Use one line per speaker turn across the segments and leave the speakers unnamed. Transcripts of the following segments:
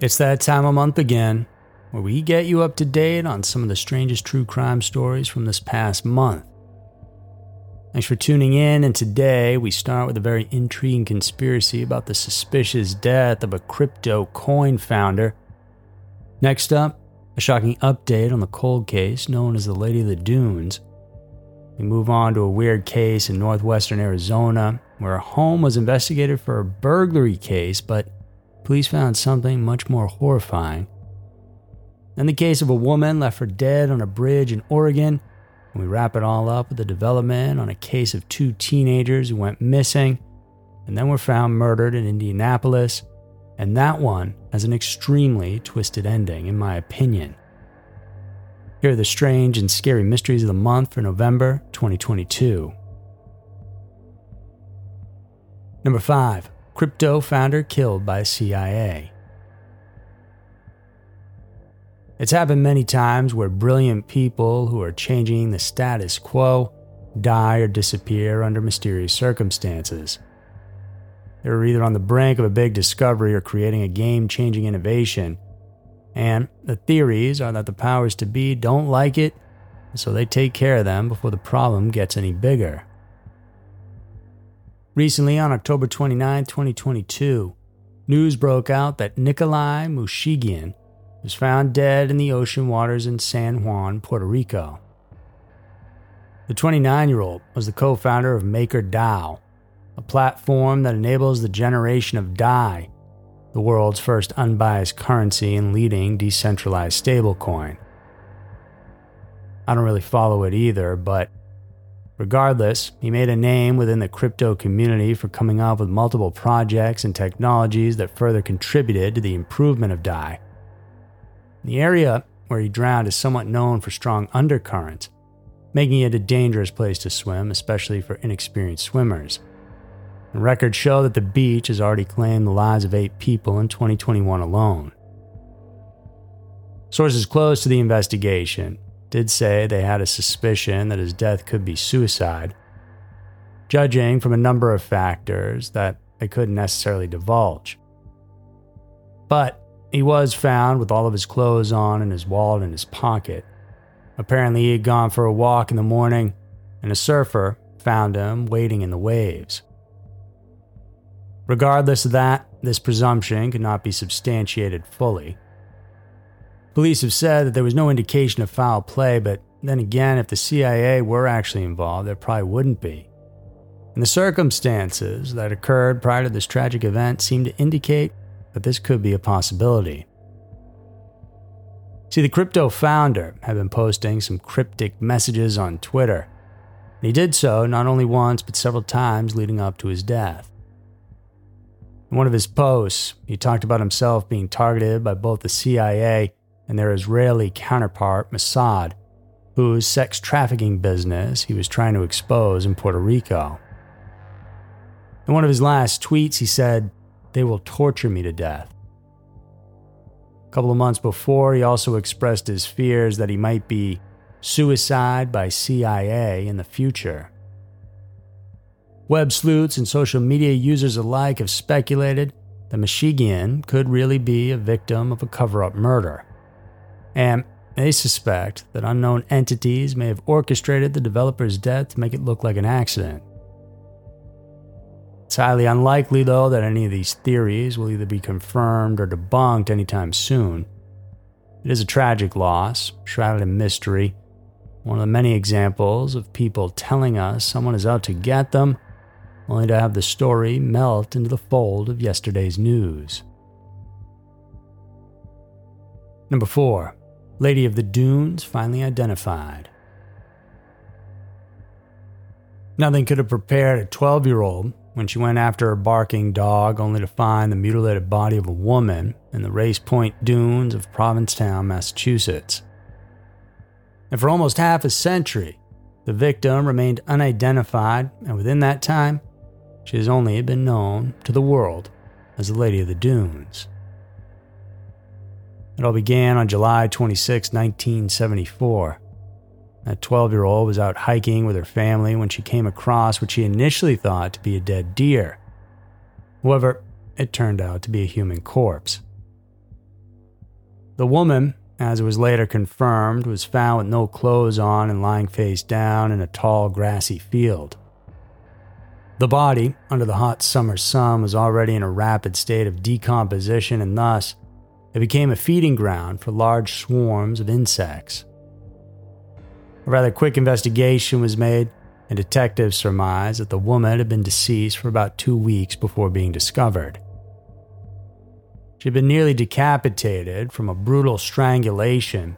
It's that time of month again where we get you up to date on some of the strangest true crime stories from this past month. Thanks for tuning in, and today we start with a very intriguing conspiracy about the suspicious death of a crypto coin founder. Next up, a shocking update on the cold case known as the Lady of the Dunes. We move on to a weird case in northwestern Arizona where a home was investigated for a burglary case, but police found something much more horrifying. Then the case of a woman left for dead on a bridge in Oregon. And we wrap it all up with a development on a case of two teenagers who went missing and then were found murdered in Indianapolis. And that one has an extremely twisted ending, in my opinion. Here are the strange and scary mysteries of the month for November 2022. Number 5 Crypto founder killed by CIA. It's happened many times where brilliant people who are changing the status quo die or disappear under mysterious circumstances. They're either on the brink of a big discovery or creating a game changing innovation. And the theories are that the powers to be don't like it, so they take care of them before the problem gets any bigger. Recently, on October 29, 2022, news broke out that Nikolai Mushegian was found dead in the ocean waters in San Juan, Puerto Rico. The 29 year old was the co founder of MakerDAO, a platform that enables the generation of DAI, the world's first unbiased currency and leading decentralized stablecoin. I don't really follow it either, but Regardless, he made a name within the crypto community for coming up with multiple projects and technologies that further contributed to the improvement of DAI. The area where he drowned is somewhat known for strong undercurrents, making it a dangerous place to swim, especially for inexperienced swimmers. And records show that the beach has already claimed the lives of eight people in 2021 alone. Sources close to the investigation did say they had a suspicion that his death could be suicide, judging from a number of factors that they couldn't necessarily divulge. But he was found with all of his clothes on and his wallet in his pocket. Apparently, he had gone for a walk in the morning, and a surfer found him waiting in the waves. Regardless of that, this presumption could not be substantiated fully. Police have said that there was no indication of foul play, but then again, if the CIA were actually involved, there probably wouldn't be. And the circumstances that occurred prior to this tragic event seem to indicate that this could be a possibility. See, the crypto founder had been posting some cryptic messages on Twitter. And he did so not only once, but several times leading up to his death. In one of his posts, he talked about himself being targeted by both the CIA and their Israeli counterpart, Mossad, whose sex trafficking business he was trying to expose in Puerto Rico. In one of his last tweets, he said, They will torture me to death. A couple of months before, he also expressed his fears that he might be suicide by CIA in the future. Web sleuths and social media users alike have speculated that Mushegian could really be a victim of a cover up murder and they suspect that unknown entities may have orchestrated the developer's death to make it look like an accident. It's highly unlikely, though, that any of these theories will either be confirmed or debunked anytime soon. It is a tragic loss, shrouded in mystery, one of the many examples of people telling us someone is out to get them, only to have the story melt into the fold of yesterday's news. Number 4. Lady of the Dunes finally identified. Nothing could have prepared a 12 year old when she went after a barking dog only to find the mutilated body of a woman in the Race Point Dunes of Provincetown, Massachusetts. And for almost half a century, the victim remained unidentified, and within that time, she has only been known to the world as the Lady of the Dunes. It all began on July 26, 1974. That 12 year old was out hiking with her family when she came across what she initially thought to be a dead deer. However, it turned out to be a human corpse. The woman, as it was later confirmed, was found with no clothes on and lying face down in a tall, grassy field. The body, under the hot summer sun, was already in a rapid state of decomposition, and thus it became a feeding ground for large swarms of insects. A rather quick investigation was made, and detectives surmised that the woman had been deceased for about two weeks before being discovered. She had been nearly decapitated from a brutal strangulation.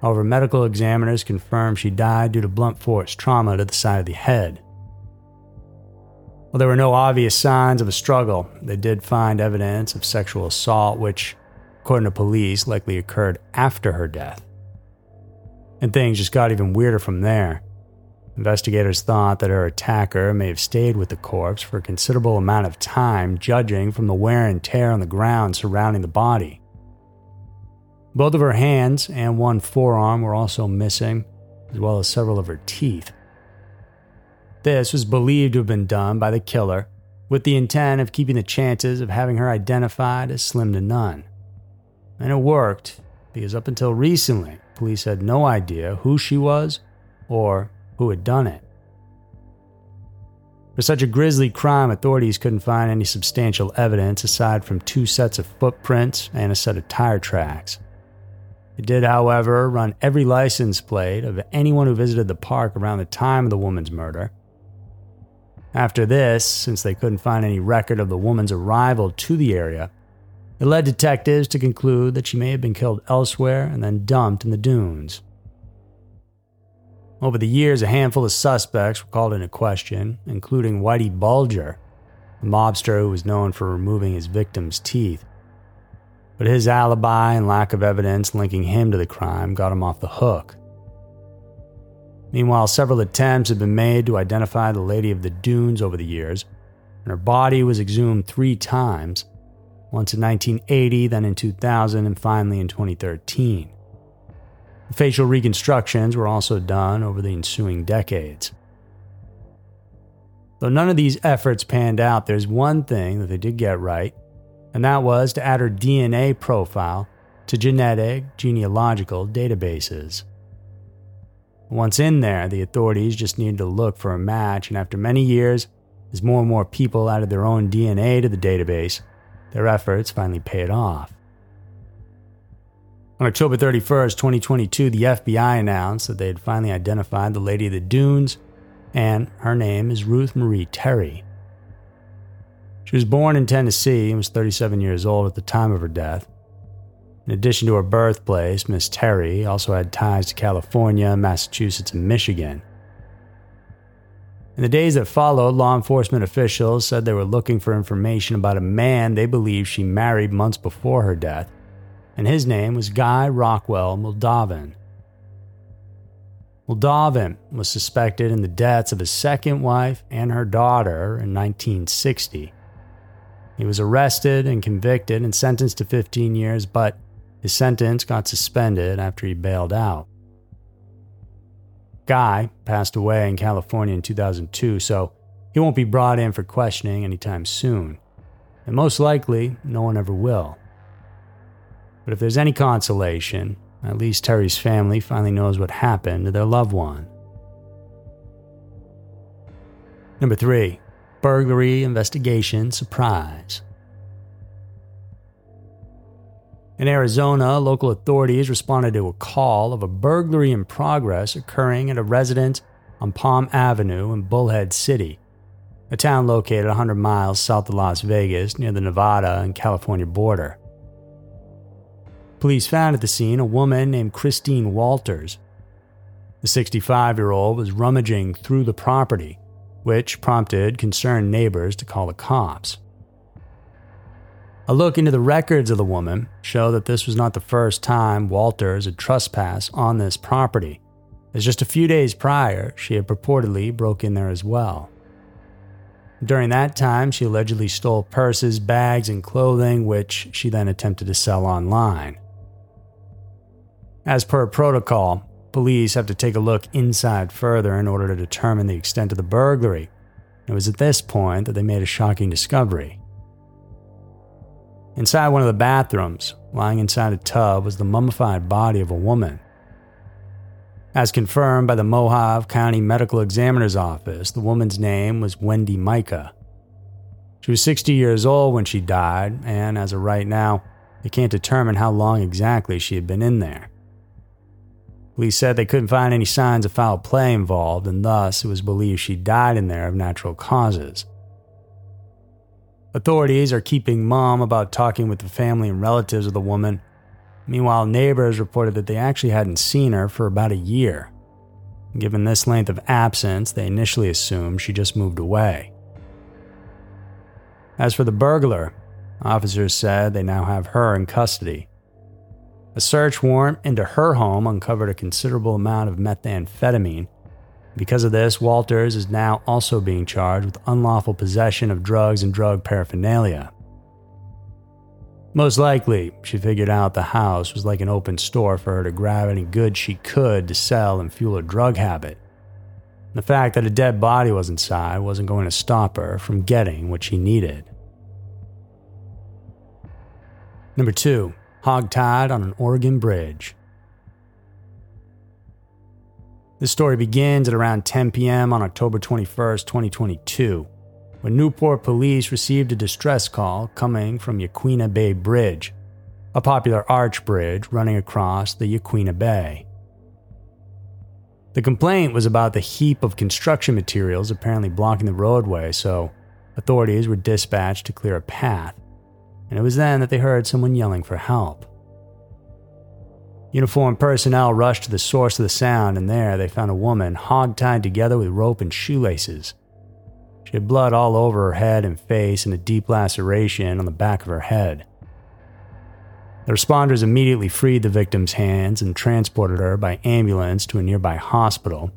However, medical examiners confirmed she died due to blunt force trauma to the side of the head. While there were no obvious signs of a struggle, they did find evidence of sexual assault, which, according to police, likely occurred after her death. And things just got even weirder from there. Investigators thought that her attacker may have stayed with the corpse for a considerable amount of time, judging from the wear and tear on the ground surrounding the body. Both of her hands and one forearm were also missing, as well as several of her teeth. This was believed to have been done by the killer with the intent of keeping the chances of having her identified as slim to none. And it worked, because up until recently, police had no idea who she was or who had done it. For such a grisly crime, authorities couldn't find any substantial evidence aside from two sets of footprints and a set of tire tracks. They did, however, run every license plate of anyone who visited the park around the time of the woman's murder. After this, since they couldn't find any record of the woman's arrival to the area, it led detectives to conclude that she may have been killed elsewhere and then dumped in the dunes. Over the years, a handful of suspects were called into question, including Whitey Bulger, a mobster who was known for removing his victims' teeth. But his alibi and lack of evidence linking him to the crime got him off the hook. Meanwhile, several attempts had been made to identify the Lady of the Dunes over the years, and her body was exhumed three times once in 1980, then in 2000, and finally in 2013. Facial reconstructions were also done over the ensuing decades. Though none of these efforts panned out, there's one thing that they did get right, and that was to add her DNA profile to genetic genealogical databases. Once in there, the authorities just needed to look for a match, and after many years, as more and more people added their own DNA to the database, their efforts finally paid off. On October 31st, 2022, the FBI announced that they had finally identified the Lady of the Dunes, and her name is Ruth Marie Terry. She was born in Tennessee and was 37 years old at the time of her death. In addition to her birthplace, Miss Terry also had ties to California, Massachusetts, and Michigan. In the days that followed, law enforcement officials said they were looking for information about a man they believed she married months before her death and his name was Guy Rockwell Muldavin. Muldavin was suspected in the deaths of his second wife and her daughter in 1960. He was arrested and convicted and sentenced to 15 years, but his sentence got suspended after he bailed out. Guy passed away in California in 2002, so he won't be brought in for questioning anytime soon. And most likely, no one ever will. But if there's any consolation, at least Terry's family finally knows what happened to their loved one. Number three, burglary investigation surprise. In Arizona, local authorities responded to a call of a burglary in progress occurring at a residence on Palm Avenue in Bullhead City, a town located 100 miles south of Las Vegas near the Nevada and California border. Police found at the scene a woman named Christine Walters. The 65 year old was rummaging through the property, which prompted concerned neighbors to call the cops. A look into the records of the woman showed that this was not the first time Walters had trespassed on this property, as just a few days prior, she had purportedly broke in there as well. During that time, she allegedly stole purses, bags, and clothing, which she then attempted to sell online. As per protocol, police have to take a look inside further in order to determine the extent of the burglary. It was at this point that they made a shocking discovery. Inside one of the bathrooms, lying inside a tub, was the mummified body of a woman. As confirmed by the Mohave County Medical Examiner's Office, the woman's name was Wendy Micah. She was 60 years old when she died, and as of right now, they can't determine how long exactly she had been in there. Police said they couldn't find any signs of foul play involved, and thus it was believed she died in there of natural causes. Authorities are keeping mum about talking with the family and relatives of the woman. Meanwhile, neighbors reported that they actually hadn't seen her for about a year. Given this length of absence, they initially assumed she just moved away. As for the burglar, officers said they now have her in custody. A search warrant into her home uncovered a considerable amount of methamphetamine because of this, Walters is now also being charged with unlawful possession of drugs and drug paraphernalia. Most likely, she figured out the house was like an open store for her to grab any goods she could to sell and fuel her drug habit. The fact that a dead body was inside wasn't going to stop her from getting what she needed. Number two, hogtied on an Oregon bridge. The story begins at around 10 p.m. on October 21, 2022, when Newport police received a distress call coming from Yaquina Bay Bridge, a popular arch bridge running across the Yaquina Bay. The complaint was about the heap of construction materials apparently blocking the roadway, so authorities were dispatched to clear a path, and it was then that they heard someone yelling for help. Uniformed personnel rushed to the source of the sound, and there they found a woman hog-tied together with rope and shoelaces. She had blood all over her head and face and a deep laceration on the back of her head. The responders immediately freed the victim's hands and transported her by ambulance to a nearby hospital.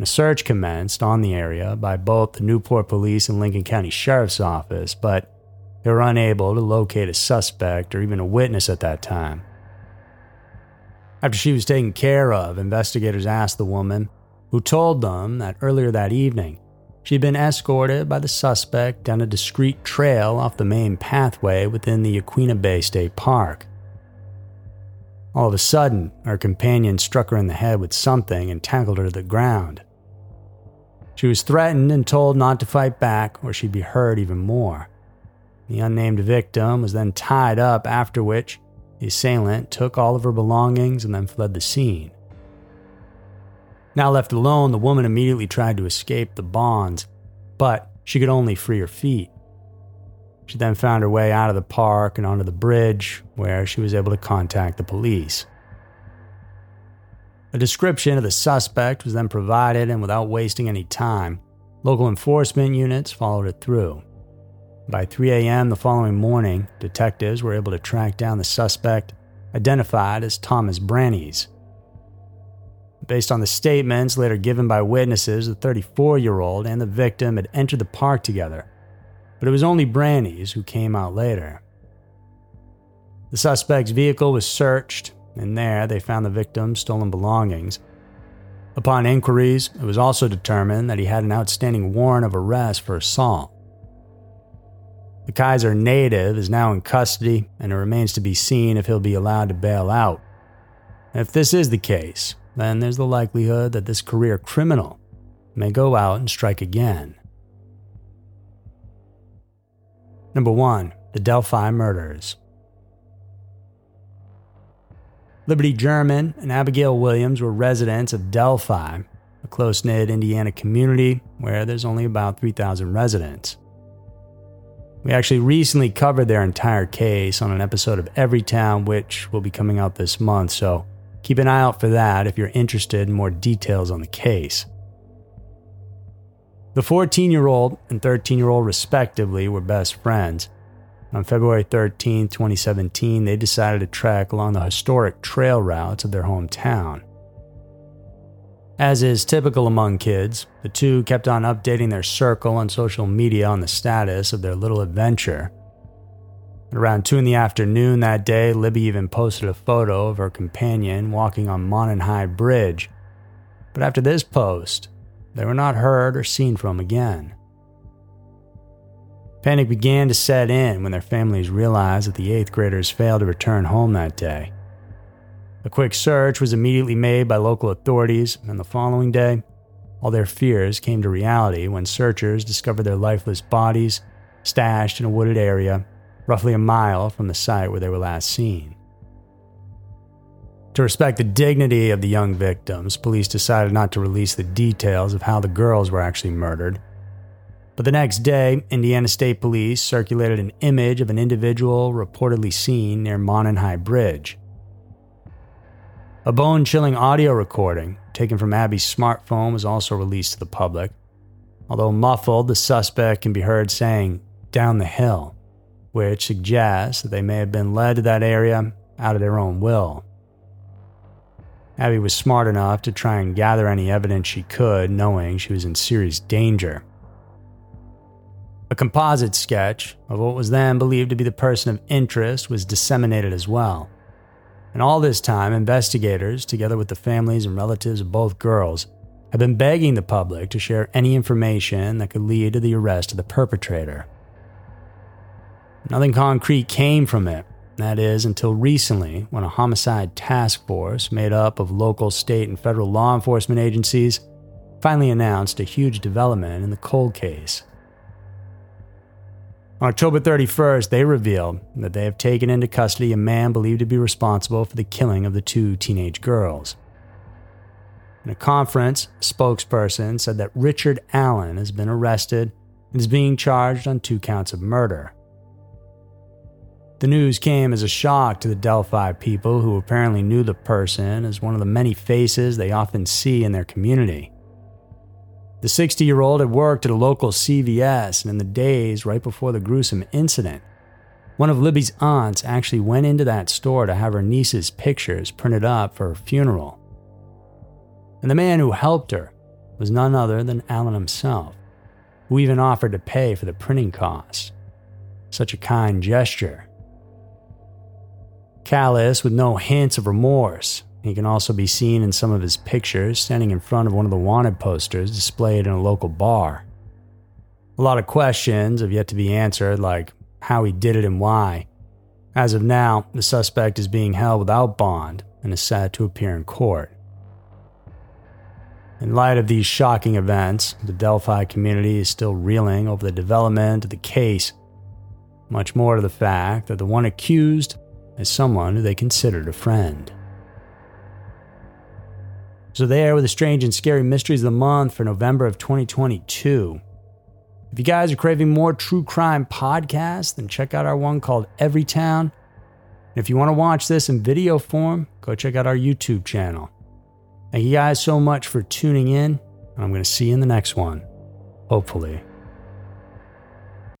A search commenced on the area by both the Newport Police and Lincoln County Sheriff's Office, but they were unable to locate a suspect or even a witness at that time. After she was taken care of, investigators asked the woman, who told them that earlier that evening, she had been escorted by the suspect down a discreet trail off the main pathway within the Yaquina Bay State Park. All of a sudden, her companion struck her in the head with something and tackled her to the ground. She was threatened and told not to fight back or she'd be hurt even more. The unnamed victim was then tied up, after which the assailant took all of her belongings and then fled the scene. Now left alone, the woman immediately tried to escape the bonds, but she could only free her feet. She then found her way out of the park and onto the bridge, where she was able to contact the police. A description of the suspect was then provided, and without wasting any time, local enforcement units followed it through. By 3 a.m. the following morning, detectives were able to track down the suspect, identified as Thomas Brannies. Based on the statements later given by witnesses, the 34 year old and the victim had entered the park together, but it was only Brannies who came out later. The suspect's vehicle was searched, and there they found the victim's stolen belongings. Upon inquiries, it was also determined that he had an outstanding warrant of arrest for assault. The Keizer native is now in custody, and it remains to be seen if he'll be allowed to bail out. If this is the case, then there's the likelihood that this career criminal may go out and strike again. Number 1. The Delphi Murders. Liberty German and Abigail Williams were residents of Delphi, a close knit Indiana community where there's only about 3,000 residents. We actually recently covered their entire case on an episode of Every Town, which will be coming out this month, so keep an eye out for that if you're interested in more details on the case. The 14 year old and 13 year old, respectively, were best friends. On February 13, 2017, they decided to trek along the historic trail routes of their hometown. As is typical among kids, the two kept on updating their circle on social media on the status of their little adventure. At around 2 in the afternoon that day, Libby even posted a photo of her companion walking on Monon High Bridge. But after this post, they were not heard or seen from again. Panic began to set in when their families realized that the eighth graders failed to return home that day. A quick search was immediately made by local authorities, and the following day, all their fears came to reality when searchers discovered their lifeless bodies stashed in a wooded area roughly a mile from the site where they were last seen. To respect the dignity of the young victims, police decided not to release the details of how the girls were actually murdered. But the next day, Indiana State Police circulated an image of an individual reportedly seen near Monon High Bridge. A bone chilling audio recording taken from Abby's smartphone was also released to the public. Although muffled, the suspect can be heard saying, down the hill, which suggests that they may have been led to that area out of their own will. Abby was smart enough to try and gather any evidence she could, knowing she was in serious danger. A composite sketch of what was then believed to be the person of interest was disseminated as well. And all this time, investigators, together with the families and relatives of both girls, have been begging the public to share any information that could lead to the arrest of the perpetrator. Nothing concrete came from it, that is, until recently when a homicide task force made up of local, state, and federal law enforcement agencies finally announced a huge development in the cold case. On October 31st, they revealed that they have taken into custody a man believed to be responsible for the killing of the two teenage girls. In a conference, a spokesperson said that Richard Allen has been arrested and is being charged on two counts of murder. The news came as a shock to the Delphi people who apparently knew the person as one of the many faces they often see in their community. The 60 year old had worked at a local CVS, and in the days right before the gruesome incident, one of Libby's aunts actually went into that store to have her niece's pictures printed up for her funeral. And the man who helped her was none other than Allen himself, who even offered to pay for the printing costs. Such a kind gesture. Callous with no hints of remorse, he can also be seen in some of his pictures standing in front of one of the wanted posters displayed in a local bar. A lot of questions have yet to be answered, like how he did it and why. As of now, the suspect is being held without bond and is set to appear in court. In light of these shocking events, the Delphi community is still reeling over the development of the case, much more to the fact that the one accused is someone who they considered a friend. So, there were the strange and scary mysteries of the month for November of 2022. If you guys are craving more true crime podcasts, then check out our one called Everytown. And if you want to watch this in video form, go check out our YouTube channel. Thank you guys so much for tuning in, and I'm going to see you in the next one, hopefully.